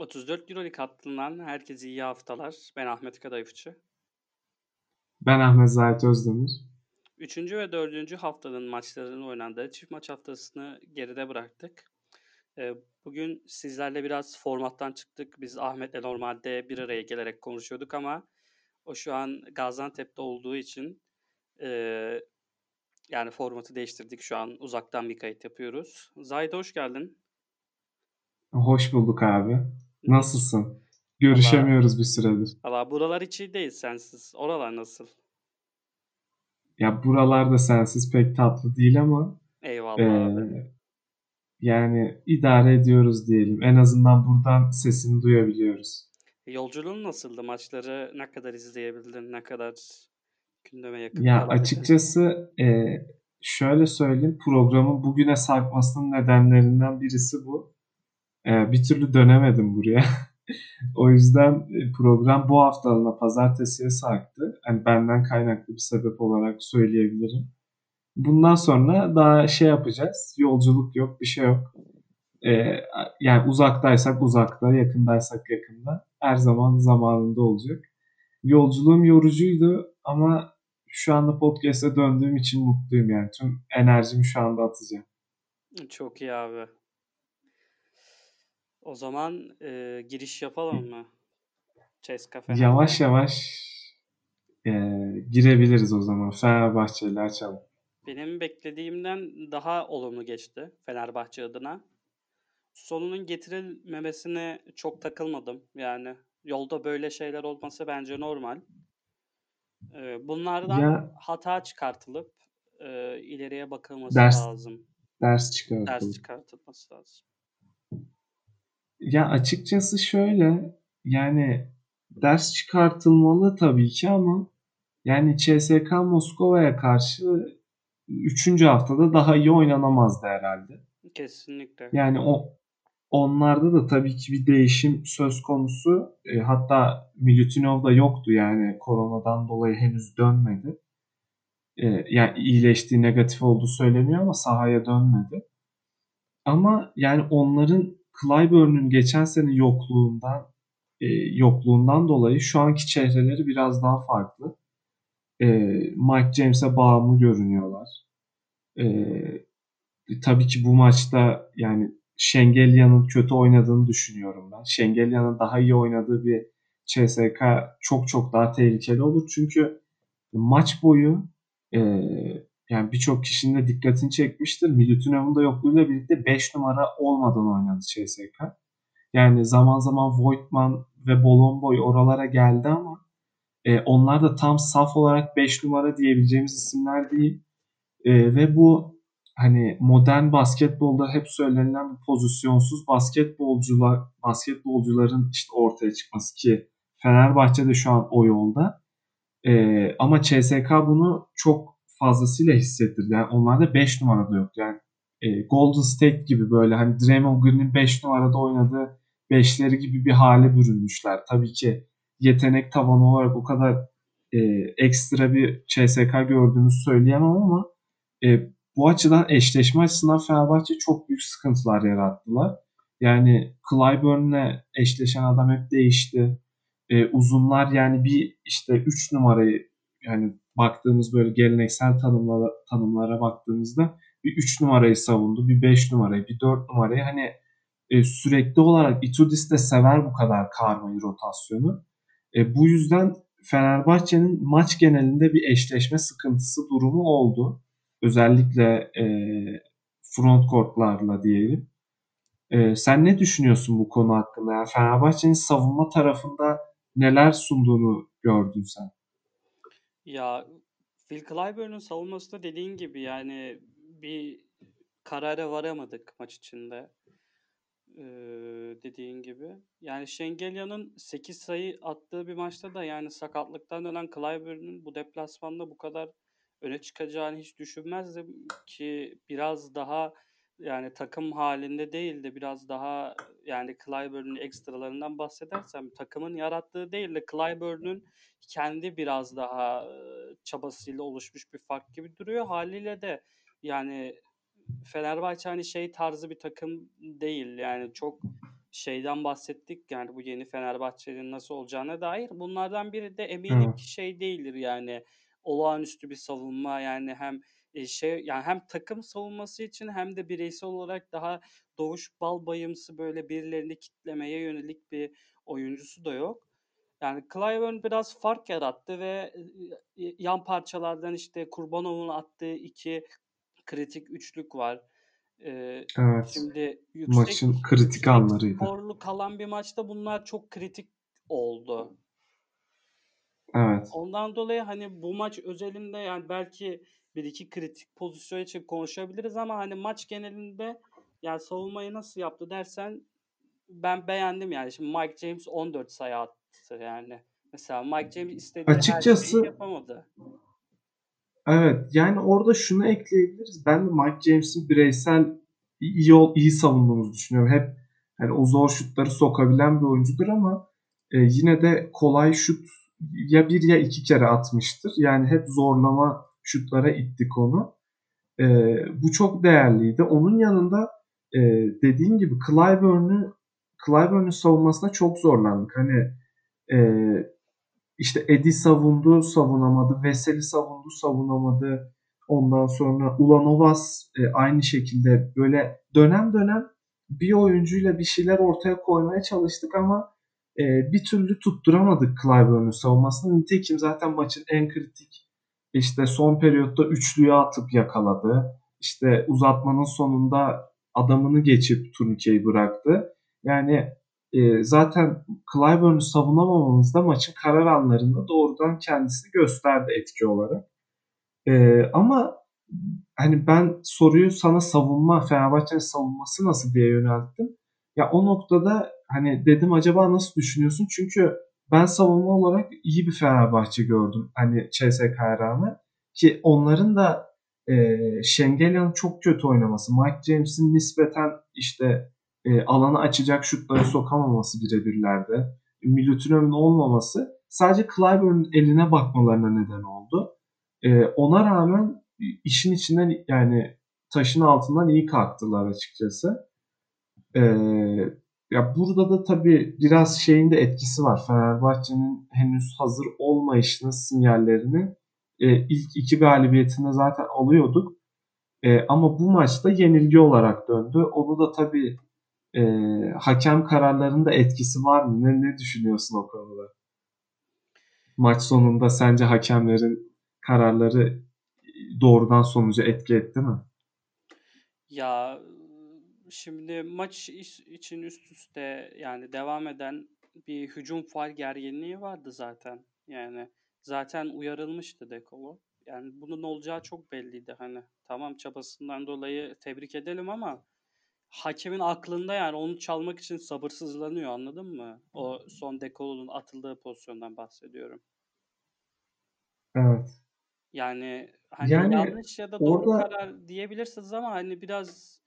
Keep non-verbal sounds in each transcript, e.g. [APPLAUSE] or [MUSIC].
34 Euroleague hattından herkese iyi haftalar. Ben Ahmet Kadayıfçı. Ben Ahmet Zahit Özdemir. Üçüncü ve dördüncü haftanın maçlarının oynandığı çift maç haftasını geride bıraktık. Ee, bugün sizlerle biraz formattan çıktık. Biz Ahmet'le normalde bir araya gelerek konuşuyorduk ama o şu an Gaziantep'te olduğu için e, yani formatı değiştirdik. Şu an uzaktan bir kayıt yapıyoruz. Zahit hoş geldin. Hoş bulduk abi. Nasılsın? Görüşemiyoruz bir süredir. Valla buralar hiç iyi değil sensiz. Oralar nasıl? Ya buralar da sensiz pek tatlı değil ama Eyvallah abi. e, yani idare ediyoruz diyelim. En azından buradan sesini duyabiliyoruz. Yolculuğun nasıldı? Maçları ne kadar izleyebildin? Ne kadar gündeme yakın Ya kalabildin? açıkçası e, şöyle söyleyeyim programın bugüne sarkmasının nedenlerinden birisi bu. E, bir türlü dönemedim buraya. [LAUGHS] O yüzden e, program bu haftalığına pazartesiye sarktı. Hani benden kaynaklı bir sebep olarak söyleyebilirim. Bundan sonra daha şey yapacağız. Yolculuk yok, bir şey yok. Ee, yani uzaktaysak uzakta, yakındaysak yakında. Her zaman zamanında olacak. Yolculuğum yorucuydu ama şu anda podcast'e döndüğüm için mutluyum yani. Tüm enerjimi şu anda atacağım. Çok iyi abi. O zaman e, giriş yapalım mı? Ceska Fener'le. Yavaş yavaş e, girebiliriz o zaman. Fenerbahçe ile açalım. Benim beklediğimden daha olumlu geçti Fenerbahçe adına. Sonunun getirilmemesine çok takılmadım. Yani yolda böyle şeyler olması bence normal. E, bunlardan Ya hata çıkartılıp e, ileriye bakılması ders lazım. ders çıkartılması lazım. Ya açıkçası şöyle yani ders çıkartılmalı tabii ki ama yani CSKA Moskova'ya karşı 3. haftada daha iyi oynanamazdı herhalde. Kesinlikle. Yani o onlarda da tabii ki bir değişim söz konusu. E, hatta Milutinov da yoktu yani koronadan dolayı henüz dönmedi. E, yani iyileştiği negatif olduğu söyleniyor ama sahaya dönmedi. Ama yani onların Clyburn'un geçen sene yokluğundan e, yokluğundan dolayı şu anki çehreleri biraz daha farklı. E, Mike James'e bağımlı görünüyorlar. E, tabii ki bu maçta yani Şengelya'nın kötü oynadığını düşünüyorum ben. Şengelya'nın daha iyi oynadığı bir CSK çok çok daha tehlikeli olur. Çünkü maç boyu e, yani birçok kişinin de dikkatini çekmiştir. Milutinov'un da yokluğuyla birlikte 5 numara olmadan oynadı CSK. Yani zaman zaman Voigtman ve Bolomboy oralara geldi ama e, onlar da tam saf olarak 5 numara diyebileceğimiz isimler değil. E, ve bu hani modern basketbolda hep söylenilen bu pozisyonsuz basketbolcular basketbolcuların işte ortaya çıkması ki Fenerbahçe'de şu an o yolda. E, ama CSK bunu çok fazlasıyla hissettirdi. Yani onlarda 5 numarada yok. Yani e, Golden State gibi böyle hani Draymond Green'in 5 numarada oynadığı beşleri gibi bir hale bürünmüşler. Tabii ki yetenek tavanı olarak o kadar e, ekstra bir CSK gördüğünü söyleyemem ama e, bu açıdan eşleşme açısından Fenerbahçe çok büyük sıkıntılar yarattılar. Yani Clyburn'le eşleşen adam hep değişti. E, uzunlar yani bir işte 3 numarayı yani baktığımız böyle geleneksel tanımlara, tanımlara baktığımızda bir 3 numarayı savundu, bir 5 numarayı, bir 4 numarayı hani e, sürekli olarak Itudis de sever bu kadar karmayı, rotasyonu. E, bu yüzden Fenerbahçe'nin maç genelinde bir eşleşme sıkıntısı durumu oldu. Özellikle e, front courtlarla diyelim. E, sen ne düşünüyorsun bu konu hakkında? Yani Fenerbahçe'nin savunma tarafında neler sunduğunu gördün sen? Ya Phil Clyburn'un savunması da dediğin gibi yani bir karara varamadık maç içinde. Ee, dediğin gibi. Yani Şengelya'nın 8 sayı attığı bir maçta da yani sakatlıktan dönen Clyburn'un bu deplasmanda bu kadar öne çıkacağını hiç düşünmezdim ki biraz daha yani takım halinde değil de biraz daha yani Clyburn'un ekstralarından bahsedersem takımın yarattığı değil de Clyburn'un kendi biraz daha çabasıyla oluşmuş bir fark gibi duruyor. Haliyle de yani Fenerbahçe hani şey tarzı bir takım değil. Yani çok şeyden bahsettik yani bu yeni Fenerbahçe'nin nasıl olacağına dair. Bunlardan biri de eminim ki şey değildir yani olağanüstü bir savunma yani hem e, şey yani hem takım savunması için hem de bireysel olarak daha Doğuş Balbayımsı böyle birilerini kitlemeye yönelik bir oyuncusu da yok. Yani Clyburn biraz fark yarattı ve yan parçalardan işte Kurbanov'un attığı iki kritik üçlük var. Ee, Evet. şimdi yüksek Maçın kritik anlarıydı. skorlu kalan bir maçta bunlar çok kritik oldu. Evet. Ondan dolayı hani bu maç özelinde yani belki bir iki kritik pozisyon için konuşabiliriz ama hani maç genelinde yani savunmayı nasıl yaptı dersen ben beğendim yani. Şimdi Mike James 14 sayı attı yani. Mesela Mike James istediği her şeyi Açıkçası yapamadı. evet yani orada şunu ekleyebiliriz. Ben de Mike James'in bireysel iyi iyi savunduğumuzu düşünüyorum. Hep hani o zor şutları sokabilen bir oyuncudur ama e, yine de kolay şut ya bir ya iki kere atmıştır. Yani hep zorlama şutlara ittik onu. E, bu çok değerliydi. Onun yanında e, dediğim gibi Clyburn'u Clyburn'un savunmasına çok zorlandık. Hani e, işte Edi savundu, savunamadı. Veseli savundu, savunamadı. Ondan sonra Ulanovas e, aynı şekilde böyle dönem dönem bir oyuncuyla bir şeyler ortaya koymaya çalıştık ama e, bir türlü tutturamadık Clyburn'un savunmasını. Nitekim zaten maçın en kritik işte son periyotta üçlüye atıp yakaladı. İşte uzatmanın sonunda adamını geçip turnikeyi bıraktı. Yani e, zaten Clyburn'u savunamamamız da maçın karar anlarında doğrudan kendisini gösterdi etki olarak. E, ama hani ben soruyu sana savunma, Fenerbahçe'nin savunması nasıl diye yönelttim. Ya o noktada hani dedim acaba nasıl düşünüyorsun? Çünkü ben savunma olarak iyi bir Fenerbahçe gördüm. Hani CSK'ya rağmen. Ki onların da e, Şengelyan'ın çok kötü oynaması, Mike James'in nispeten işte e, alanı açacak şutları sokamaması birebirlerde, Milutinov'un olmaması sadece Clyburn'un eline bakmalarına neden oldu. E, ona rağmen işin içinden yani taşın altından iyi kalktılar açıkçası. E, ya burada da tabii biraz şeyin de etkisi var. Fenerbahçe'nin henüz hazır olmayışının sinyallerini e, ilk iki galibiyetinde zaten alıyorduk. E, ama bu maçta yenilgi olarak döndü. Onu da tabii e, hakem kararlarında etkisi var mı? Ne, ne düşünüyorsun o konuda? Maç sonunda sence hakemlerin kararları doğrudan sonuca etki etti mi? Ya şimdi maç için üst üste yani devam eden bir hücum faal gerginliği vardı zaten. Yani zaten uyarılmıştı Dekolo. Yani bunun olacağı çok belliydi hani. Tamam çabasından dolayı tebrik edelim ama hakemin aklında yani onu çalmak için sabırsızlanıyor anladın mı? O son Dekolo'nun atıldığı pozisyondan bahsediyorum. Evet. Yani hani Yani yanlış ya da doğru orada karar diyebilirsiniz ama hani biraz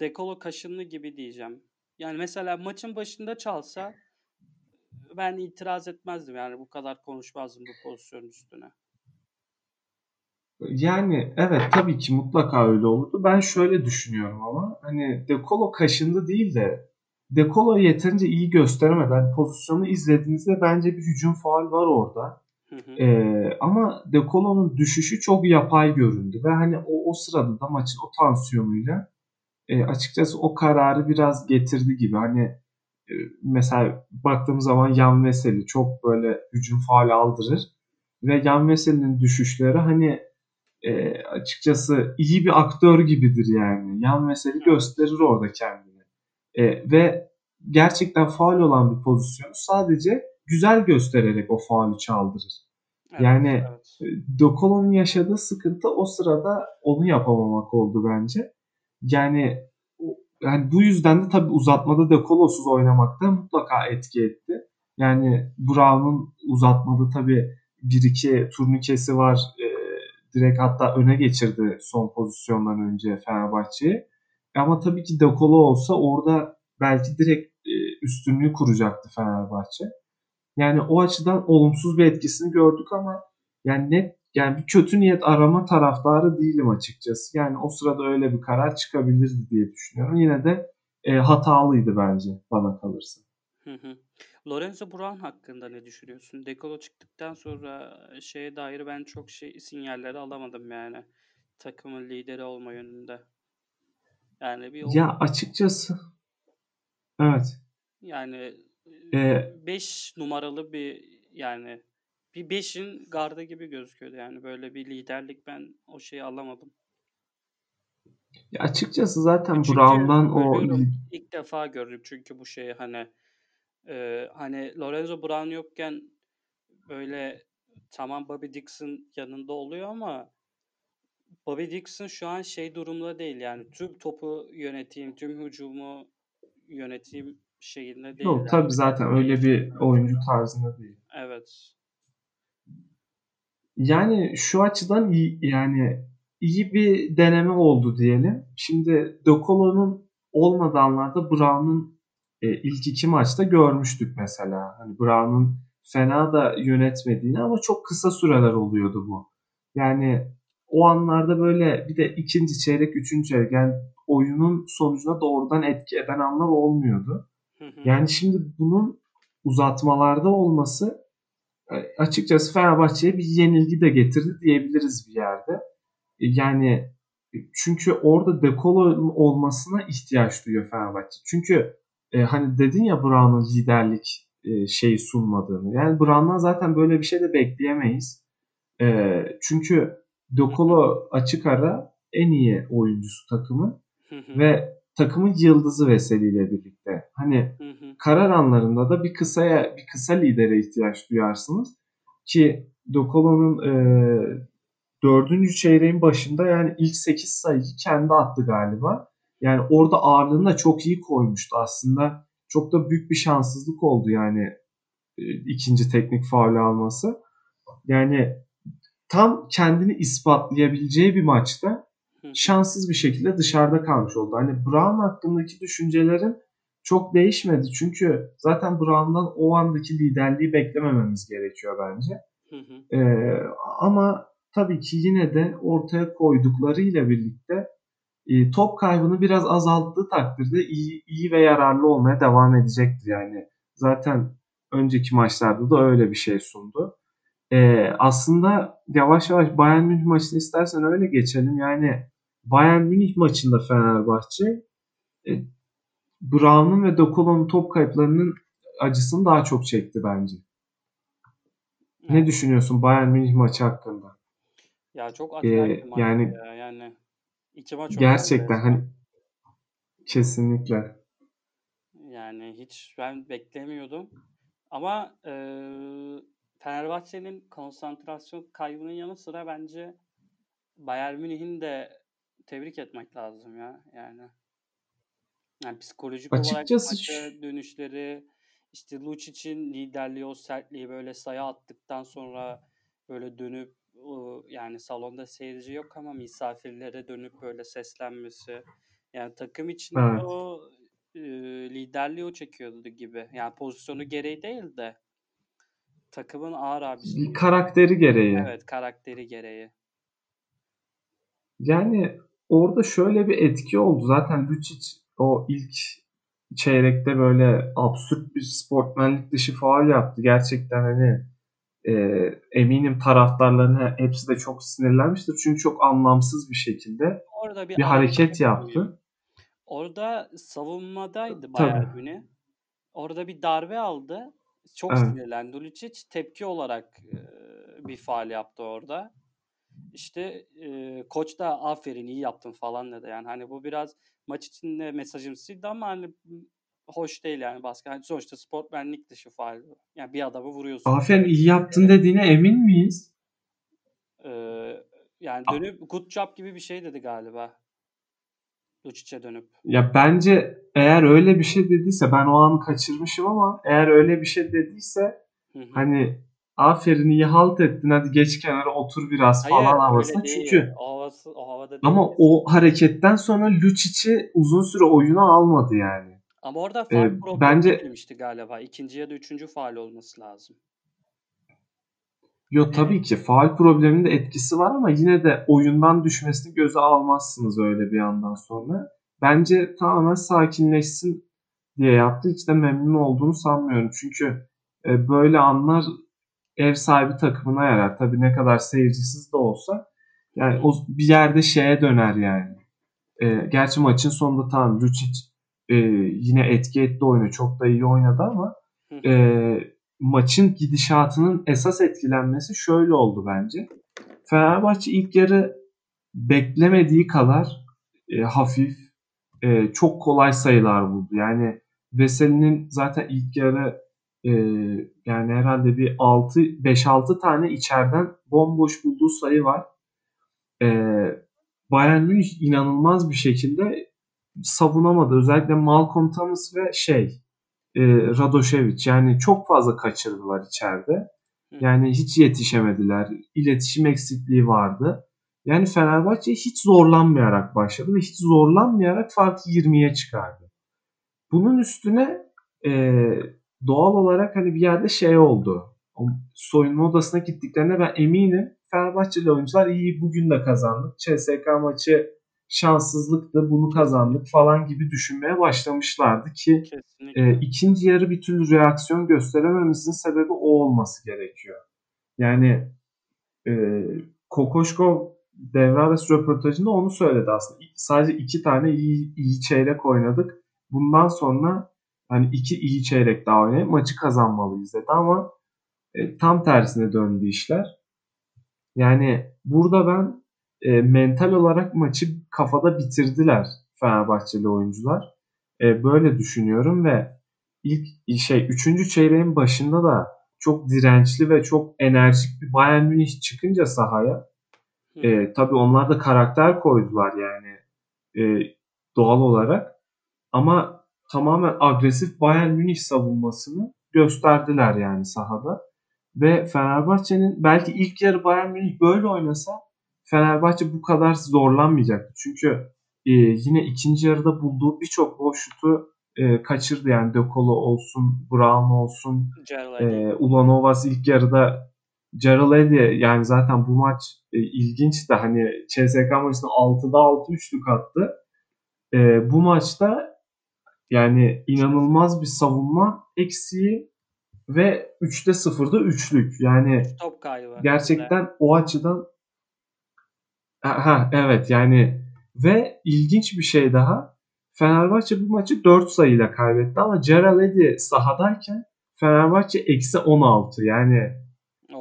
Dekolo kaşınlı gibi diyeceğim. Yani mesela maçın başında çalsa ben itiraz etmezdim yani bu kadar konuşmazdım bu pozisyon üstüne. Yani evet tabii ki mutlaka öyle olurdu. Ben şöyle düşünüyorum ama hani Dekolo kaşındı değil de Dekolo yeterince iyi gösteremeden pozisyonu izlediğinizde bence bir hücum faal var orada. Hı hı. Ee, ama Dekolo'nun düşüşü çok yapay göründü ve hani o, o sırada da maçın o tansiyonuyla e, açıkçası o kararı biraz getirdi gibi. Hani e, mesela baktığımız zaman Yan Veseli çok böyle hücum faal aldırır ve Yan Veseli'nin düşüşleri hani e, açıkçası iyi bir aktör gibidir yani. Yan Veseli gösterir orada kendini. E, ve gerçekten faal olan bir pozisyonu sadece güzel göstererek o faulü çaldırır. Evet, Yani evet. e, Dokolo'nun yaşadığı sıkıntı o sırada onu yapamamak oldu bence. Yani yani bu yüzden de tabii uzatmada Dekolosuz oynamakta mutlaka etki etti. Yani Brown'un uzatmada tabii 1-2 turnikesi var. E, direkt hatta öne geçirdi son pozisyondan önce Fenerbahçe'yi. Ama tabii ki Dekolo olsa orada belki direkt e, üstünlüğü kuracaktı Fenerbahçe. Yani o açıdan olumsuz bir etkisini gördük ama yani net yani bir kötü niyet arama taraftarı değilim açıkçası. Yani o sırada öyle bir karar çıkabilirdi diye düşünüyorum. Yine de e, hatalıydı bence bana kalırsa. Hı hı. Lorenzo Brown hakkında ne düşünüyorsun? Dekolo çıktıktan sonra şeye dair ben çok şey sinyalleri alamadım yani. Takımın lideri olma yönünde. Yani bir Ya açıkçası evet. Yani Ee, 5 numaralı bir yani bir 5'in gardı gibi gözüküyordu yani böyle bir liderlik ben o şeyi alamadım. Ya açıkçası zaten Çünkü Brown'dan o ilk defa gördüm çünkü bu şeyi hani e, hani Lorenzo Brown yokken böyle tamam Bobby Dixon yanında oluyor ama Bobby Dixon şu an şey durumda değil yani tüm topu yöneteyim, tüm hücumu yöneteyim şeyinde değil. yok yani. tabii zaten öyle bir oyuncu tarzında değil. Evet. Yani şu açıdan iyi, yani iyi bir deneme oldu diyelim. Şimdi Dokolo'nun olmadığı anlarda Brown'un e, ilk iki maçta görmüştük mesela. Hani Brown'un fena da yönetmediğini ama çok kısa süreler oluyordu bu. Yani o anlarda böyle bir de ikinci çeyrek, üçüncü çeyrek yani oyunun sonucuna doğrudan etki eden anlar olmuyordu. Yani şimdi bunun uzatmalarda olması açıkçası Fenerbahçe'ye bir yenilgi de getirdi diyebiliriz bir yerde. E, yani e, çünkü orada Dekolo olmasına ihtiyaç duyuyor Fenerbahçe. Çünkü e, hani dedin ya Brown'un liderlik e, şeyi sunmadığını. Yani Brown'dan zaten böyle bir şey de bekleyemeyiz. E, çünkü Dekolo açık ara en iyi oyuncusu takımın ve takımın yıldızı Veseli ile birlikte. Hani karar anlarında da bir kısaya bir kısa lidere ihtiyaç duyarsınız ki Dokolo'nun e, dördüncü çeyreğin başında yani ilk 8 sayıyı kendi attı galiba. Yani orada ağırlığını da çok iyi koymuştu aslında. Çok da büyük bir şanssızlık oldu yani e, ikinci teknik faul alması. Yani tam kendini ispatlayabileceği bir maçta şanssız bir şekilde dışarıda kalmış oldu. Hani Brown hakkındaki düşüncelerim çok değişmedi. Çünkü zaten Brown'dan o andaki liderliği beklemememiz gerekiyor bence. Hı hı. Ee, ama tabii ki yine de ortaya koyduklarıyla birlikte e, top kaybını biraz azalttığı takdirde iyi, iyi ve yararlı olmaya devam edecektir. Yani zaten önceki maçlarda da öyle bir şey sundu. Ee, aslında yavaş yavaş Bayern Münih maçını istersen öyle geçelim. Yani Bayern Münih maçında Fenerbahçe e, Brown'un ve Dokolo'nun top kayıplarının acısını daha çok çekti bence. Evet. Ne düşünüyorsun Bayern Münih maçı hakkında? Ya çok Ee, yani ya. Yani iki maç gerçekten hani kesinlikle. Yani hiç ben beklemiyordum. Ama e, Fenerbahçe'nin konsantrasyon kaybının yanı sıra bence Bayern Münih'in de tebrik etmek lazım ya. Yani yani psikolojik olarak Açıkçası maça ş- dönüşleri, işte Lucic'in liderliği, o sertliği böyle sayı attıktan sonra böyle dönüp yani salonda seyirci yok ama misafirlere dönüp böyle seslenmesi. Yani takım içinde evet. o e, liderliği o çekiyordu gibi. Yani pozisyonu gereği değil de takımın ağır abisi. Bir karakteri gereği. Evet, karakteri gereği. Yani orada şöyle bir etki oldu. Zaten Lucic o ilk çeyrekte böyle absürt bir sportmenlik dışı faul yaptı. Gerçekten hani e, eminim taraftarların he- hepsi de çok sinirlenmiştir. Çünkü çok anlamsız bir şekilde Orada bir bir hareket oluyor. yaptı. Orada savunmadaydı Tabii. Bayern Münih. Orada bir darbe aldı. Çok Evet. sinirlendi Lucic. Tepki olarak e, bir faal yaptı orada. İşte e, koç da aferin iyi yaptın falan dedi. Yani hani bu biraz maç içinde mesajımsıydı ama hani hoş değil yani baskı. Hani sonuçta sportmenlik dışı faal. Yani bir adamı vuruyorsun. Aferin iyi yaptın dediğine emin miyiz? E, yani dönüp good job gibi bir şey dedi galiba. Lucic'e dönüp. Ya bence eğer öyle bir şey dediyse ben o an kaçırmışım ama eğer öyle bir şey dediyse Hı hı. hani aferin iyi halt ettin hadi geç kenara otur biraz Hayır falan değil. Çünkü O havası o havada ama değiliz. o hareketten sonra Lucic'i uzun süre oyuna almadı yani. Ama orada Ee, faul problemi bence galiba. İkinci ya da üçüncü faul olması lazım. Yo tabii ki faul probleminin de etkisi var ama yine de oyundan düşmesini göze almazsınız öyle bir yandan sonra. Bence tamamen sakinleşsin diye yaptı. Hiç de memnun olduğunu sanmıyorum. Çünkü e, böyle anlar ev sahibi takımına yarar. Tabii ne kadar seyircisiz de olsa yani o bir yerde şeye döner yani. E, gerçi maçın sonunda tamam Lucic e, yine etki etti oyunu. Çok da iyi oynadı ama e, maçın gidişatının esas etkilenmesi şöyle oldu bence. Fenerbahçe ilk yarı beklemediği kadar e, hafif, e, çok kolay sayılar buldu. Yani Veseli'nin zaten ilk yarı e, yani herhalde bir 6 5-6 tane içeriden bomboş bulduğu sayı var. E, Bayern Münih inanılmaz bir şekilde savunamadı. Özellikle Malcolm Thomas ve şey e, Radošević yani çok fazla kaçırdılar içeride. Yani hiç yetişemediler. İletişim eksikliği vardı. Yani Fenerbahçe hiç zorlanmayarak başladı ve hiç zorlanmayarak farkı 20'ye çıkardı. Bunun üstüne e, doğal olarak hani bir yerde şey oldu. O soyunma odasına gittiklerinde ben eminim Fenerbahçeli oyuncular iyi bugün de kazandık. CSK maçı şanssızlıktı bunu kazandık falan gibi düşünmeye başlamışlardı ki e, ikinci yarı bir türlü reaksiyon gösterememizin sebebi o olması gerekiyor. Yani e, Kokoşkov devre arası röportajında onu söyledi aslında. Sadece iki tane iyi, iyi çeyrek oynadık. Bundan sonra hani iki iyi çeyrek daha oynayıp maçı kazanmalıyız dedi ama e, tam tersine döndü işler. Yani burada ben e, mental olarak maçı kafada bitirdiler Fenerbahçeli oyuncular. E, böyle düşünüyorum ve ilk şey 3. çeyreğin başında da çok dirençli ve çok enerjik bir Bayern Münih çıkınca sahaya e, tabii onlar da karakter koydular yani e, doğal olarak ama tamamen agresif Bayern Münih savunmasını gösterdiler yani sahada. Ve Fenerbahçe'nin belki ilk yarı Bayern Münih böyle oynasa Fenerbahçe bu kadar zorlanmayacaktı. Çünkü e, yine ikinci yarıda bulduğu birçok boş şutu e, kaçırdı. Yani De Colo olsun, Brown olsun, e, Ulanovas ilk yarıda Gerald yani zaten bu maç e, ilginç de hani CSK maçında 6'da 6 üçlük attı. E, bu maçta yani inanılmaz bir savunma eksiği ve 3'te 0'da üçlük. Yani top kaybı. Gerçekten o açıdan Ha evet yani ve ilginç bir şey daha. Fenerbahçe bu maçı 4 sayıyla kaybetti ama Gerald Eddy sahadayken Fenerbahçe eksi 16 yani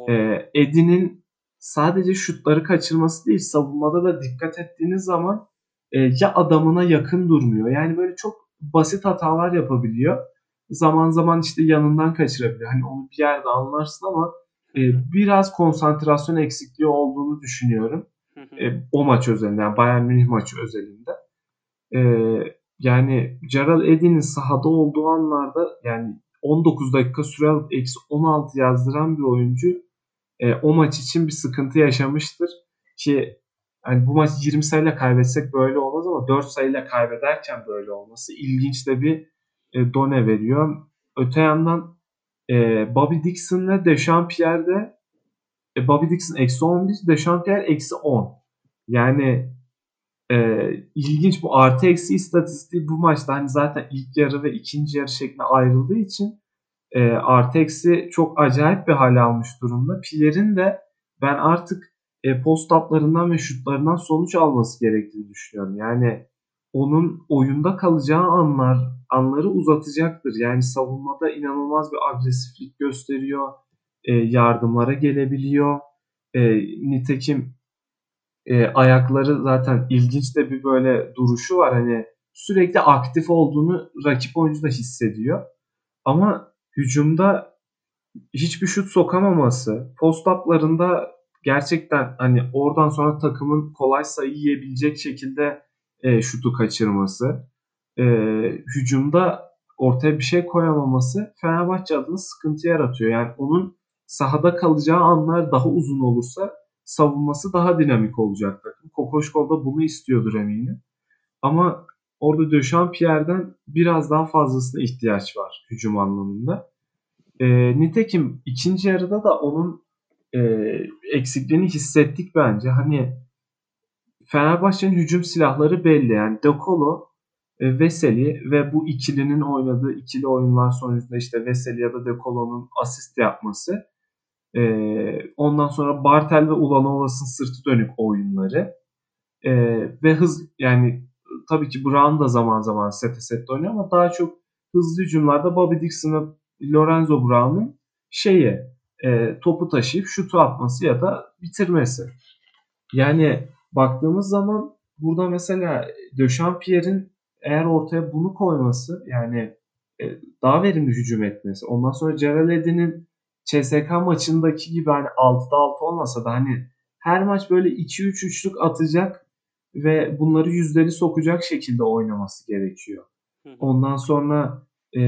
e, Eddy'nin sadece şutları kaçırması değil savunmada da dikkat ettiğiniz zaman e, ya adamına yakın durmuyor. Yani böyle çok basit hatalar yapabiliyor. Zaman zaman işte yanından kaçırabiliyor. Hani onu bir yerde anlarsın ama e, biraz konsantrasyon eksikliği olduğunu düşünüyorum. E, o maç özelinde yani Bayern Münih maçı özelinde. E, yani Gerald Eddy'nin sahada olduğu anlarda yani 19 dakika süre alıp eksi 16 yazdıran bir oyuncu e, o maç için bir sıkıntı yaşamıştır. Ki yani bu maç 20 sayıyla kaybetsek böyle olmaz ama 4 sayıyla kaybederken böyle olması ilginç de bir e, done veriyor. Öte yandan e, Bobby Dixon ve Dechampierre'de e, Bobby Dixon eksi 11, Dechampierre eksi 10. Yani e, ilginç bu artı eksi istatistiği bu maçta hani zaten ilk yarı ve ikinci yarı şeklinde ayrıldığı için e, artı eksi çok acayip bir hal almış durumda. Piler'in de ben artık e, post uplarından ve şutlarından sonuç alması gerektiğini düşünüyorum. Yani onun oyunda kalacağı anlar anları uzatacaktır. Yani savunmada inanılmaz bir agresiflik gösteriyor. E, yardımlara gelebiliyor. E, nitekim e, ayakları zaten ilginç de bir böyle duruşu var. Hani sürekli aktif olduğunu rakip oyuncu da hissediyor. Ama hücumda hiçbir şut sokamaması, post up'larında gerçekten hani oradan sonra takımın kolay sayı yiyebilecek şekilde e, şutu kaçırması, e, hücumda ortaya bir şey koyamaması Fenerbahçe adına sıkıntı yaratıyor. Yani onun sahada kalacağı anlar daha uzun olursa savunması daha dinamik olacak takım. Kokoşkov da bunu istiyordur eminim. Ama orada Döşampierre'den biraz daha fazlasına ihtiyaç var hücum anlamında. E, nitekim ikinci yarıda da onun e, eksikliğini hissettik bence. Hani Fenerbahçe'nin hücum silahları belli. Yani De Colo, e, Veseli ve bu ikilinin oynadığı ikili oyunlar sonucunda işte Veseli ya da De Colo'nun asist yapması. E, ondan sonra Bartel ve Ulanovas'ın sırtı dönük oyunları. E, ve hız yani tabii ki Brown da zaman zaman sete sette oynuyor ama daha çok hızlı hücumlarda Bobby Dixon Lorenzo Brown'un şeyi e, topu taşıyıp şutu atması ya da bitirmesi. Yani baktığımız zaman burada mesela Döchampierre'in eğer ortaya bunu koyması yani e, daha verimli hücum etmesi. Ondan sonra Ceraledi'nin CSK maçındaki gibi hani 6'da 6 olmasa da hani her maç böyle 2-3 üçlük atacak ve bunları yüzleri sokacak şekilde oynaması gerekiyor. Ondan sonra e,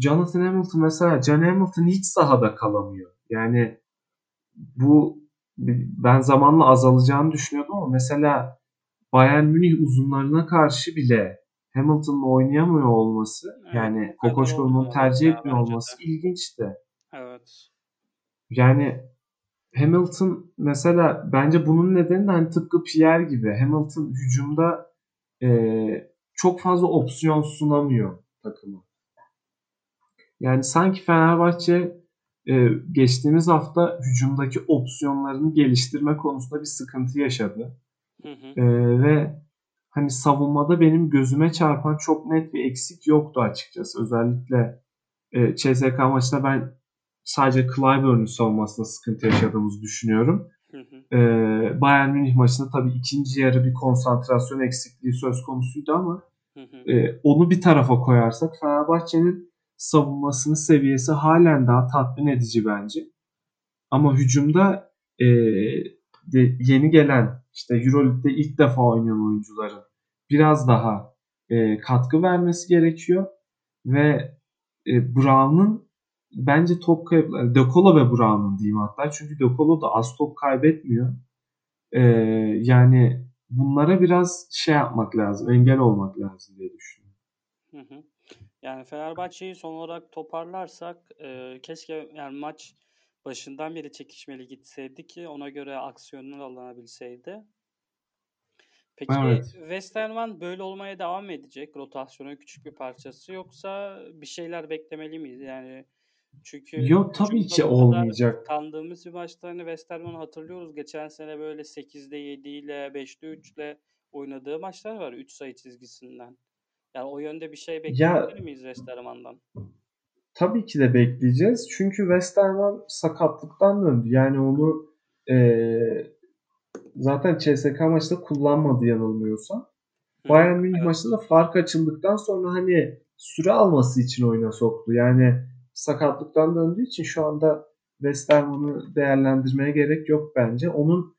Jonathan Hamilton mesela John Hamilton hiç sahada kalamıyor. Yani bu ben zamanla azalacağını düşünüyordum ama mesela Bayern Münih uzunlarına karşı bile Hamilton'la oynayamıyor olması evet, yani Kokoşko'nun tercih etmiyor olması de. ilginçti. Evet. Yani Hamilton mesela bence bunun nedeni de hani tıpkı Pierre gibi Hamilton hücumda e, çok fazla opsiyon sunamıyor takımı. Yani sanki Fenerbahçe e, geçtiğimiz hafta hücumdaki opsiyonlarını geliştirme konusunda bir sıkıntı yaşadı. Hı hı. E, ve hani savunmada benim gözüme çarpan çok net bir eksik yoktu açıkçası. Özellikle e, CSK maçında ben sadece Clyburn'un savunmasında sıkıntı yaşadığımızı düşünüyorum. Hı hı. E, Bayern Münih maçında tabii ikinci yarı bir konsantrasyon eksikliği söz konusuydu ama hı hı. E, onu bir tarafa koyarsak Fenerbahçe'nin savunmasının seviyesi halen daha tatmin edici bence. Ama hücumda e, de yeni gelen işte Euroleague'de ilk defa oynayan oyuncuların biraz daha e, katkı vermesi gerekiyor ve e, Brown'un bence top kayıpları, De Colo ve Brown'un diyeyim hatta çünkü De Colo da az top kaybetmiyor. E, yani bunlara biraz şey yapmak lazım, engel olmak lazım diye düşünüyorum. Hı hı. Yani Fenerbahçe'yi son olarak toparlarsak e, keşke yani maç başından beri çekişmeli gitseydi ki ona göre aksiyonlar alınabilseydi. Peki evet. Westerman böyle olmaya devam mı edecek? Rotasyonun küçük bir parçası yoksa bir şeyler beklemeli miyiz? Yani çünkü Yok tabii ki olmayacak. Kandığımız bir maçta hani Westerman'ı hatırlıyoruz. Geçen sene böyle 8'de 7 ile 5'te 3 ile oynadığı maçlar var 3 sayı çizgisinden. Yani o yönde bir şey bekleyebilir miyiz Westerman'dan? Tabii ki de bekleyeceğiz. Çünkü Westerman sakatlıktan döndü. Yani onu e, zaten CSK maçta kullanmadı yanılmıyorsam. Bayern Münih evet. maçında da fark açıldıktan sonra hani süre alması için oyuna soktu. Yani sakatlıktan döndüğü için şu anda Westerman'ı değerlendirmeye gerek yok bence. Onun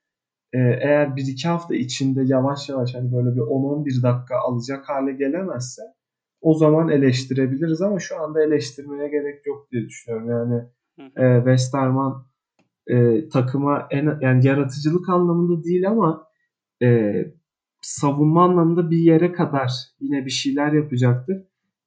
e, eğer 1-2 hafta içinde yavaş yavaş hani böyle bir 10-11 dakika alacak hale gelemezse o zaman eleştirebiliriz ama şu anda eleştirmeye gerek yok diye düşünüyorum. Yani e, Westerman e, takıma en yani yaratıcılık anlamında değil ama e, savunma anlamında bir yere kadar yine bir şeyler yapacaktır.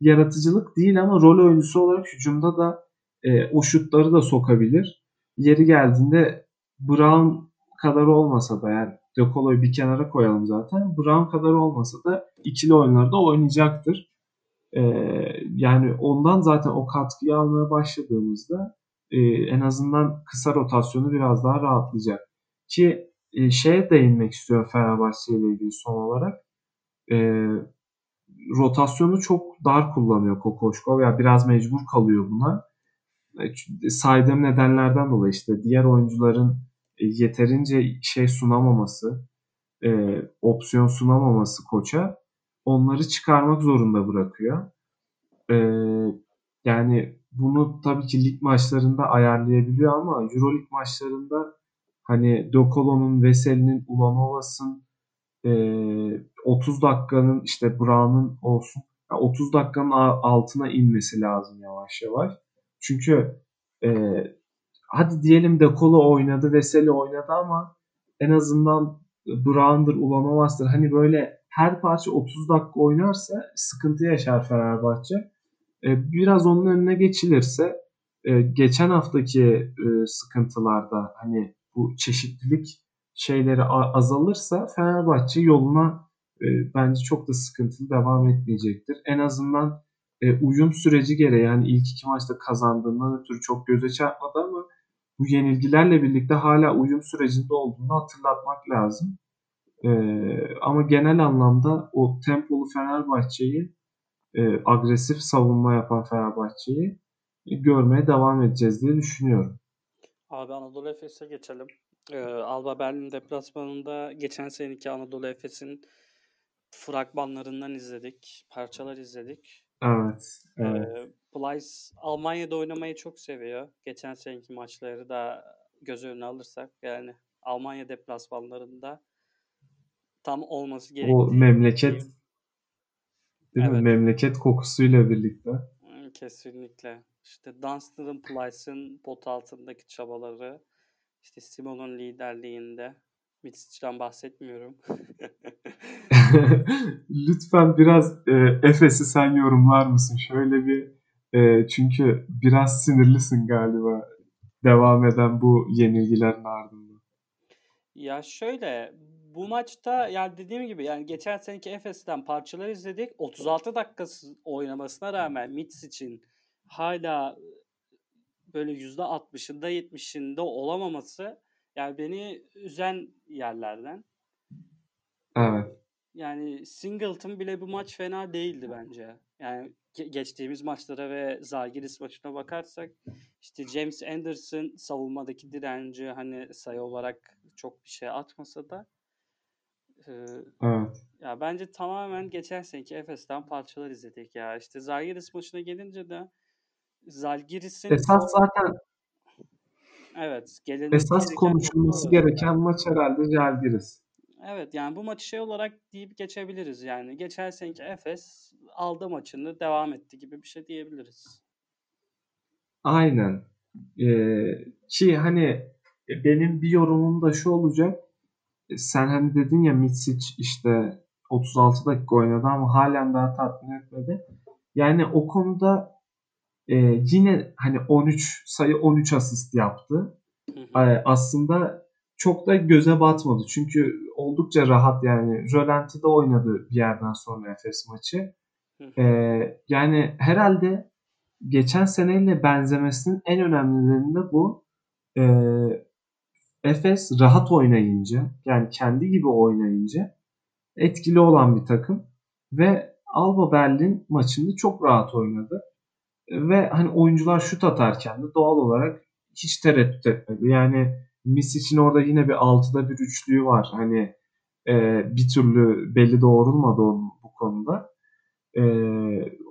Yaratıcılık değil ama rol oyuncusu olarak hücumda da e, o şutları da sokabilir. Yeri geldiğinde Brown kadar olmasa da yani De bir kenara koyalım zaten. Brown kadar olmasa da ikili oyunlarda oynayacaktır. Ee, yani ondan zaten o katkıyı almaya başladığımızda e, en azından kısa rotasyonu biraz daha rahatlayacak. Ki e, şeye değinmek istiyorum Fenerbahçe ile ilgili son olarak. E, rotasyonu çok dar kullanıyor Kokoşko veya biraz mecbur kalıyor buna. E, saydığım nedenlerden dolayı işte diğer oyuncuların yeterince şey sunamaması, e, opsiyon sunamaması koça onları çıkarmak zorunda bırakıyor. E, yani bunu tabii ki lig maçlarında ayarlayabiliyor ama Euroleague maçlarında hani Dokolo'nun, Veseli'nin, Ulanovas'ın e, 30 dakikanın işte Brown'un olsun 30 dakikanın altına inmesi lazım yavaş yavaş. Çünkü e, hadi diyelim De Colo oynadı, Veseli oynadı ama en azından Brown'dır, Ulanovas'tır. Hani böyle her parça 30 dakika oynarsa sıkıntı yaşar Fenerbahçe. E, biraz onun önüne geçilirse e, geçen haftaki e, sıkıntılarda hani bu çeşitlilik şeyleri azalırsa Fenerbahçe yoluna bence çok da sıkıntılı devam etmeyecektir. En azından uyum süreci gereği yani ilk iki maçta kazandığından ötürü çok göze çarpmadı ama bu yenilgilerle birlikte hala uyum sürecinde olduğunu hatırlatmak lazım. E, ama genel anlamda o tempolu Fenerbahçe'yi e, agresif savunma yapan Fenerbahçe'yi görmeye devam edeceğiz diye düşünüyorum. Abi Anadolu Efes'e geçelim. Ee, Alba Berlin deplasmanında geçen seneki Anadolu Efes'in fragmanlarından izledik. Parçalar izledik. Evet. evet. Ee, Plyce Almanya'da oynamayı çok seviyor. Geçen seneki maçları da göz önüne alırsak yani Almanya deplasmanlarında tam olması gerekiyor. O memleket değil evet. mi? Memleket kokusuyla birlikte. Kesinlikle. İşte Dunstan'ın Plyce'ın pot altındaki çabaları, işte Simon'un liderliğinde. Mitsic'den bahsetmiyorum. [LAUGHS] Lütfen biraz e, Efes'i sen yorumlar mısın? Şöyle bir e, çünkü biraz sinirlisin galiba devam eden bu yenilgilerin ardından. Ya şöyle bu maçta yani dediğim gibi yani geçen seneki Efes'ten parçalar izledik. 36 dakikası oynamasına rağmen Mitz için hala böyle %60'ında 70'inde olamaması yani beni üzen yerlerden. Evet. Yani Singleton bile bu maç fena değildi bence. Yani geçtiğimiz maçlara ve Zalgiris maçına bakarsak işte James Anderson savunmadaki direnci hani sayı olarak çok bir şey atmasa da e, evet. Ya bence tamamen geçen seneki Efes'ten parçalar izledik ya. İşte Zalgiris maçına gelince de Zalgiris'in esas zaten Evet. Gelin, esas konuşulması gereken maç herhalde Zalgiris. Evet yani bu maçı şey olarak deyip geçebiliriz yani. Geçen seneki Efes aldı maçını devam etti gibi bir şey diyebiliriz. Aynen. Ee, ki hani benim bir yorumum da şu olacak. Sen hani dedin ya Mitsic işte 36 dakika oynadı ama halen daha tatmin etmedi. Yani o konuda e, yine hani 13 sayı 13 asist yaptı. Hı hı. aslında çok da göze batmadı. Çünkü oldukça rahat yani. Rölanti'de oynadı bir yerden sonra Efes maçı. Hı. yani herhalde geçen seneyle benzemesinin en önemlilerinde bu. E, Efes rahat oynayınca yani kendi gibi oynayınca etkili olan bir takım ve Alba Berlin maçında çok rahat oynadı. Ve hani oyuncular şut atarken de doğal olarak hiç tereddüt etmedi. Yani Miss için orada yine bir altıda bir üçlüğü var. Hani e, bir türlü belli doğrulmadı onun bu konuda. E,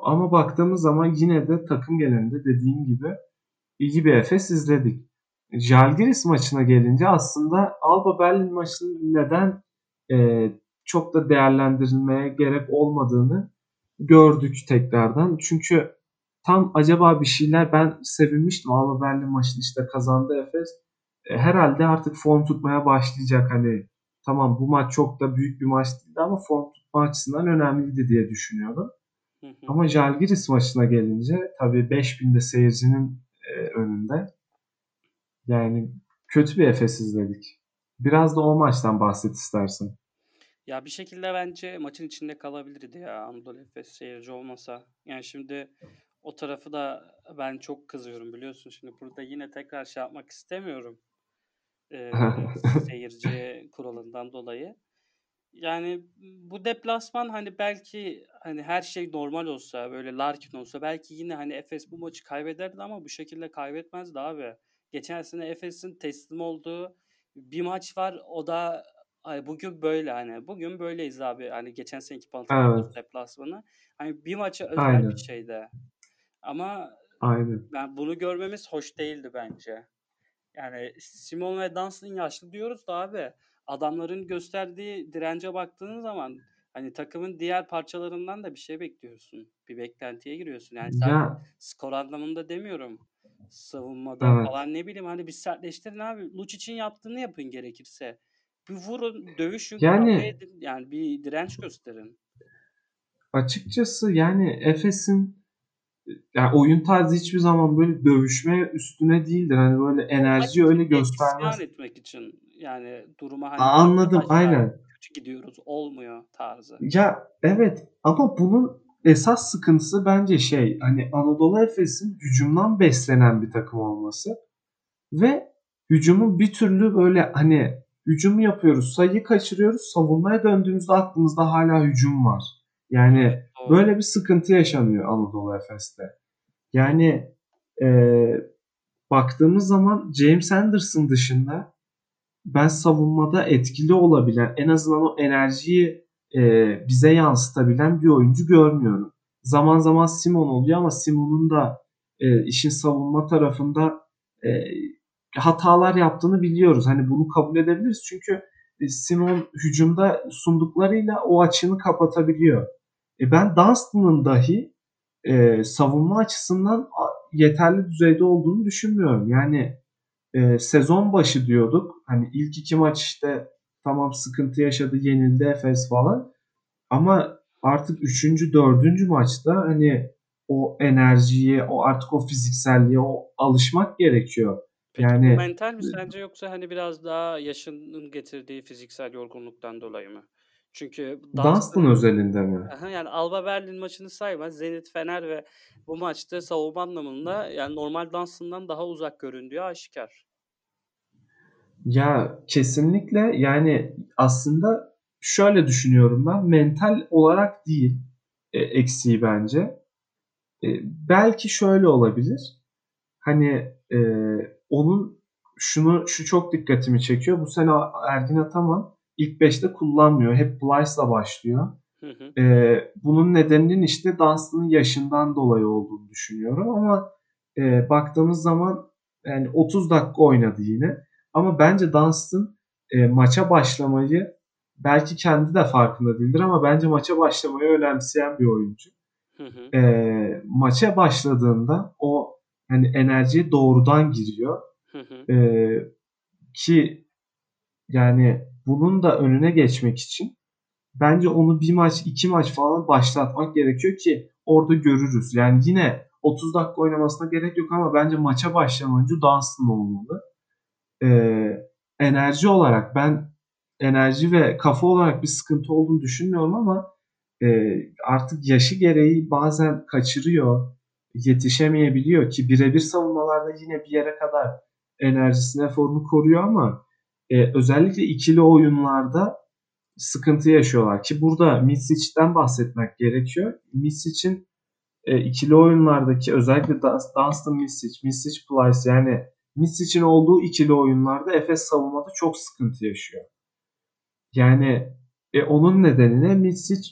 ama baktığımız zaman yine de takım genelinde dediğim gibi iyi bir Efes izledik. Jalgiris maçına gelince aslında Alba Berlin maçının neden e, çok da değerlendirilmeye gerek olmadığını gördük tekrardan. Çünkü tam acaba bir şeyler ben sevinmiştim. Alba Berlin maçını işte kazandı Efes. E, herhalde artık form tutmaya başlayacak. Hani tamam bu maç çok da büyük bir maç değildi ama form tutma açısından önemliydi diye düşünüyordum. Ama Jalgiris maçına gelince tabii 5000'de seyircinin e, önünde yani kötü bir Efes izledik. Biraz da o maçtan bahset istersen. Ya bir şekilde bence maçın içinde kalabilirdi ya Anadolu Efes seyirci olmasa. Yani şimdi o tarafı da ben çok kızıyorum biliyorsun. Şimdi burada yine tekrar şey yapmak istemiyorum. Ee, [LAUGHS] seyirci kuralından dolayı. Yani bu deplasman hani belki hani her şey normal olsa böyle Larkin olsa belki yine hani Efes bu maçı kaybederdi ama bu şekilde kaybetmezdi abi. Geçen sene Efes'in teslim olduğu bir maç var. O da hani bugün böyle hani bugün böyleyiz abi. Hani geçen seneki Panathinaikos evet. deplasmanı. Hani bir maça özel Aynen. bir şeydi. Ama Aynen. ben bunu görmemiz hoş değildi bence. Yani Simon ve Dunstan yaşlı diyoruz da abi adamların gösterdiği dirence baktığın zaman hani takımın diğer parçalarından da bir şey bekliyorsun. Bir beklentiye giriyorsun. Yani sen ya. skor anlamında demiyorum. Savunmada evet. falan ne bileyim hani bir sertleştirin abi. için yaptığını yapın gerekirse. Bir vurun, dövüşün, yani, edin. Yani bir direnç gösterin. Açıkçası yani Efes'in yani oyun tarzı hiçbir zaman böyle dövüşme üstüne değildir. Hani böyle enerjiyi öyle göstermez. Etmek için yani duruma hani Aa, anladım aynen. Kötü gidiyoruz olmuyor tarzı. Ya evet ama bunun esas sıkıntısı bence şey hani Anadolu Efes'in hücumdan beslenen bir takım olması ve hücumun bir türlü böyle hani hücumu yapıyoruz, sayıyı kaçırıyoruz, savunmaya döndüğümüzde aklımızda hala hücum var. Yani. Böyle bir sıkıntı yaşanıyor Anadolu Efes'te. Yani e, baktığımız zaman James Anderson dışında ben savunmada etkili olabilen en azından o enerjiyi e, bize yansıtabilen bir oyuncu görmüyorum. Zaman zaman Simon oluyor ama Simon'un da e, işin savunma tarafında e, hatalar yaptığını biliyoruz. Hani bunu kabul edebiliriz çünkü e, Simon hücumda sunduklarıyla o açını kapatabiliyor. E ben Dunstan'ın dahi e, savunma açısından yeterli düzeyde olduğunu düşünmüyorum. Yani e, sezon başı diyorduk. Hani ilk iki maç işte tamam sıkıntı yaşadı, yenildi Efes falan. Ama artık üçüncü, dördüncü maçta hani o enerjiye, o artık o fizikselliğe, o alışmak gerekiyor. Peki yani bu mental mi sence yoksa hani biraz daha yaşının getirdiği fiziksel yorgunluktan dolayı mı? Çünkü Dunstan özelinde mi? yani Alba Berlin maçını sayma. Zenit Fener ve bu maçta savunma anlamında yani normal Dunstan'dan daha uzak göründüğü aşikar. Ya kesinlikle yani aslında şöyle düşünüyorum ben mental olarak değil e, eksiği bence. E, belki şöyle olabilir. Hani e, onun şunu şu çok dikkatimi çekiyor. Bu sene Ergin Ataman ilk 5'te kullanmıyor. Hep Plyce'la başlıyor. Hı hı. Ee, bunun nedeninin işte Dunstan'ın yaşından dolayı olduğunu düşünüyorum ama e, baktığımız zaman yani 30 dakika oynadı yine. Ama bence Dunstan e, maça başlamayı belki kendi de farkında değildir ama bence maça başlamayı önemseyen bir oyuncu. Hı hı. E, maça başladığında o hani enerjiye doğrudan giriyor. Hı hı. E, ki yani bunun da önüne geçmek için bence onu bir maç iki maç falan başlatmak gerekiyor ki orada görürüz. Yani yine 30 dakika oynamasına gerek yok ama bence maça başlayan oyuncu Dunstan olmalı. Ee, enerji olarak ben enerji ve kafa olarak bir sıkıntı olduğunu düşünmüyorum ama e, artık yaşı gereği bazen kaçırıyor, yetişemeyebiliyor ki birebir savunmalarda yine bir yere kadar enerjisine formu koruyor ama e, özellikle ikili oyunlarda sıkıntı yaşıyorlar ki burada Misic'den bahsetmek gerekiyor. Misic'in e, ikili oyunlardaki özellikle Dunstan Misic, Misic Plyce yani Misic'in olduğu ikili oyunlarda Efes savunmada çok sıkıntı yaşıyor. Yani e, onun nedenine Misic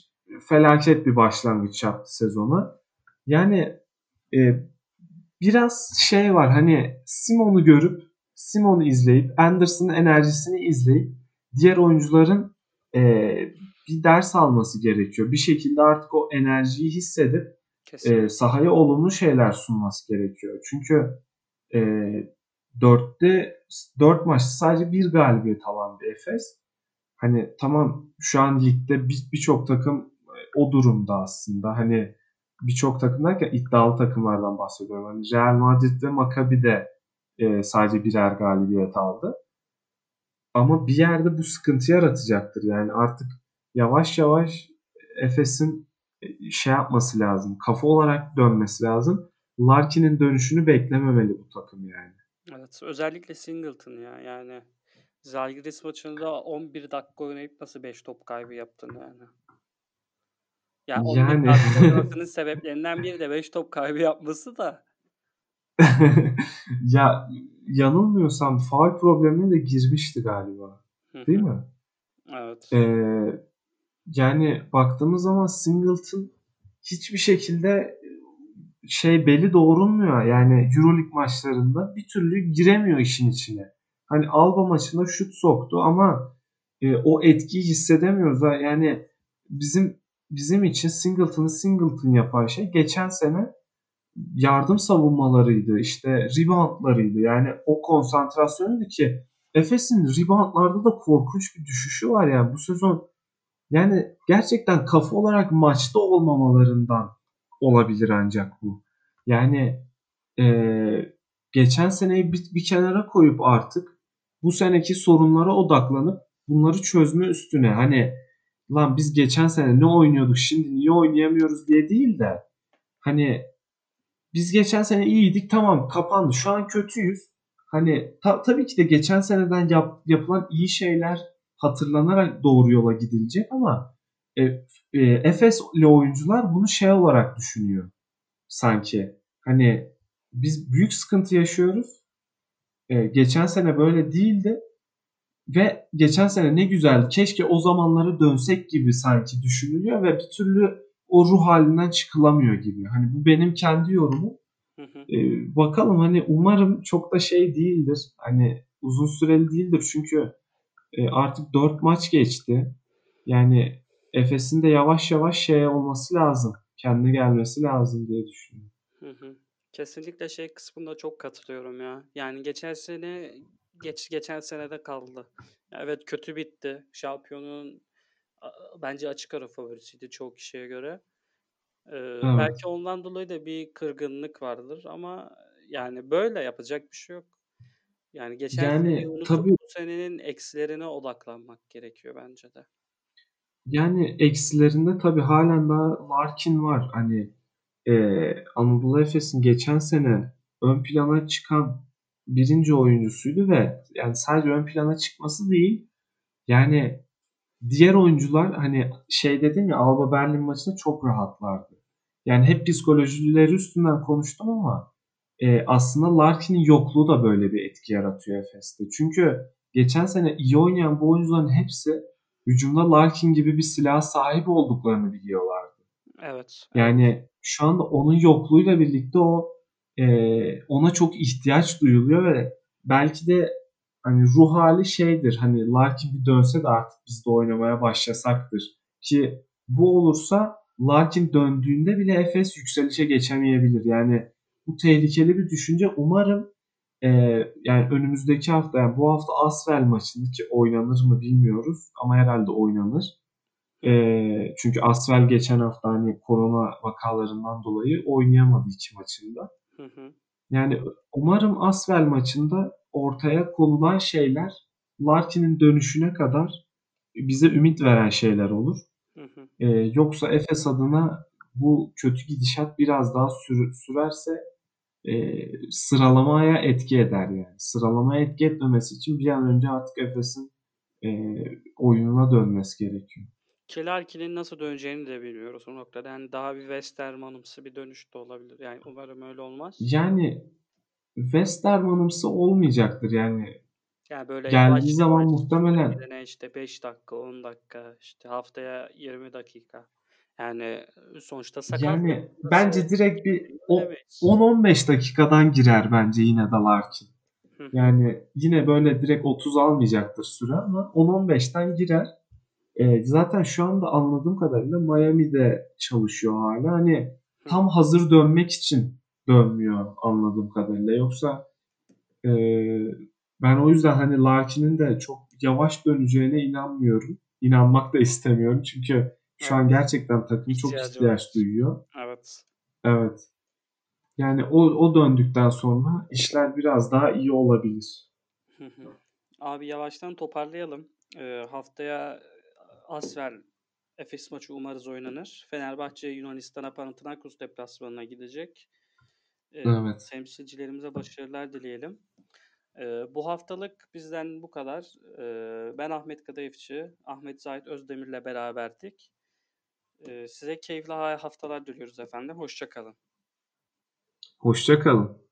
felaket bir başlangıç yaptı sezona. Yani e, biraz şey var hani Simon'u görüp Simon'u izleyip Anderson'ın enerjisini izleyip diğer oyuncuların e, bir ders alması gerekiyor. Bir şekilde artık o enerjiyi hissedip e, sahaya olumlu şeyler sunması gerekiyor. Çünkü e, dörtte dört maçta sadece bir galibiyet alan bir Efes. Hani tamam şu an ligde birçok bir takım e, o durumda aslında. Hani birçok takım derken iddialı takımlardan bahsediyorum. Hani Real Madrid ve Maccabi de e, sadece birer galibiyet aldı. Ama bir yerde bu sıkıntı yaratacaktır. Yani artık yavaş yavaş Efes'in e, şey yapması lazım. Kafa olarak dönmesi lazım. Larkin'in dönüşünü beklememeli bu takım yani. Evet, özellikle Singleton ya yani. Zalgiris maçında 11 dakika oynayıp nasıl 5 top kaybı yaptın yani. Yani 11 yani... dakika [LAUGHS] oynamasının sebeplerinden biri de 5 top kaybı yapması da. [LAUGHS] ya yanılmıyorsam faal problemine de girmişti galiba. Değil mi? Evet. Ee, yani baktığımız zaman Singleton hiçbir şekilde şey belli doğrulmuyor. Yani Euroleague maçlarında bir türlü giremiyor işin içine. Hani Alba maçında şut soktu ama e, o etkiyi hissedemiyoruz. Yani bizim bizim için Singleton'ı Singleton yapan şey geçen sene yardım savunmalarıydı, işte reboundlarıydı. Yani o konsantrasyonuydu ki Efes'in reboundlarda da korkunç bir düşüşü var yani bu sezon. Yani gerçekten kafa olarak maçta olmamalarından olabilir ancak bu. Yani eee, geçen seneyi bir, bir kenara koyup artık bu seneki sorunlara odaklanıp bunları çözme üstüne hani lan biz geçen sene ne oynuyorduk şimdi niye oynayamıyoruz diye değil de hani biz geçen sene iyiydik tamam kapandı şu an kötüyüz. Hani ta, tabii ki de geçen seneden yap, yapılan iyi şeyler hatırlanarak doğru yola gidilecek ama e, e, Efes'li oyuncular bunu şey olarak düşünüyor sanki. Hani biz büyük sıkıntı yaşıyoruz. E, geçen sene böyle değildi. Ve geçen sene ne güzel keşke o zamanlara dönsek gibi sanki düşünülüyor ve bir türlü o ruh halinden çıkılamıyor gibi. Hani bu benim kendi yorumum. Ee, bakalım hani umarım çok da şey değildir. Hani uzun süreli değildir çünkü e, artık 4 maç geçti. Yani Efes'in de yavaş yavaş şey olması lazım. Kendine gelmesi lazım diye düşünüyorum. Hı hı. Kesinlikle şey kısmında çok katılıyorum ya. Yani geçen sene geç geçen senede kaldı. Evet kötü bitti. Şampiyonun bence açık ara favorisiydi çoğu kişiye göre. Ee, Evet. belki ondan dolayı da bir kırgınlık vardır ama yani böyle yapacak bir şey yok. Yani geçen seneyi Yani unutup tabii bu senenin eksilerine odaklanmak gerekiyor bence de. yani eksilerinde tabii halen daha Larkin var. Hani e, Anadolu Efes'in geçen sene ön plana çıkan birinci oyuncusuydu ve yani sadece ön plana çıkması değil yani diğer oyuncular hani şey dedim ya Alba Berlin maçında çok rahatlardı. Yani hep psikolojileri üstünden konuştum ama e, aslında Larkin'in yokluğu da böyle bir etki yaratıyor Efes'te. Çünkü geçen sene iyi oynayan bu oyuncuların hepsi hücumda Larkin gibi bir silah sahip olduklarını biliyorlardı. Evet. Yani şu anda onun yokluğuyla birlikte o e, ona çok ihtiyaç duyuluyor ve belki de hani ruh hali şeydir. Hani Larkin bir dönse de artık biz de oynamaya başlasaktır. Ki bu olursa Larkin döndüğünde bile Efes yükselişe geçemeyebilir. Yani bu tehlikeli bir düşünce. Umarım e, yani önümüzdeki hafta yani bu hafta Asvel maçında ki oynanır mı bilmiyoruz ama herhalde oynanır. E, çünkü Asvel geçen hafta hani korona vakalarından dolayı oynayamadı iki maçında. Hı hı. Yani umarım Asvel maçında ortaya konulan şeyler Larkin'in dönüşüne kadar bize ümit veren şeyler olur. Hı hı. Ee, yoksa Efes adına bu kötü gidişat biraz daha sür, sürerse e, sıralamaya etki eder yani. Sıralamaya etki etmemesi için bir an önce artık Efes'in e, oyununa dönmesi gerekiyor. Ki Larkin'in nasıl döneceğini de bilmiyoruz o noktada. Yani daha bir Westerman'ımsı bir dönüş de olabilir. Yani umarım öyle olmaz. Yani Westerman'ımsı olmayacaktır yani. Yani böyle Geldiği zaman muhtemelen işte 5 dakika, 10 dakika, işte haftaya 20 dakika. Yani sonuçta sakat Yani bence direkt bir o bilemeyiz. 10-15 dakikadan girer bence yine de Larkin. Hı. Yani yine böyle direkt 30 almayacaktır süre ama 10-15'ten girer. E, zaten şu anda anladığım kadarıyla Miami'de çalışıyor hala. Hani tam hazır dönmek için dönmüyor anladığım kadarıyla. Yoksa e, ben o yüzden hani Larkin'in de çok yavaş döneceğine inanmıyorum. İnanmak da istemiyorum. Çünkü şu Evet. an gerçekten takım çok ihtiyaç var. duyuyor. Evet. Evet. Yani o, o döndükten sonra işler biraz daha iyi olabilir. Abi yavaştan toparlayalım. Ee, haftaya Asvel Efes maçı umarız oynanır. Fenerbahçe Yunanistan'a Panathinaikos deplasmanına gidecek. Ee, Evet. temsilcilerimize başarılar dileyelim. Ee, bu haftalık bizden bu kadar. Ee, ben Ahmet Kadayıfçı, Ahmet Zahit Özdemir'le beraberdik. Ee, size keyifli haftalar diliyoruz efendim. Hoşçakalın. Hoşçakalın.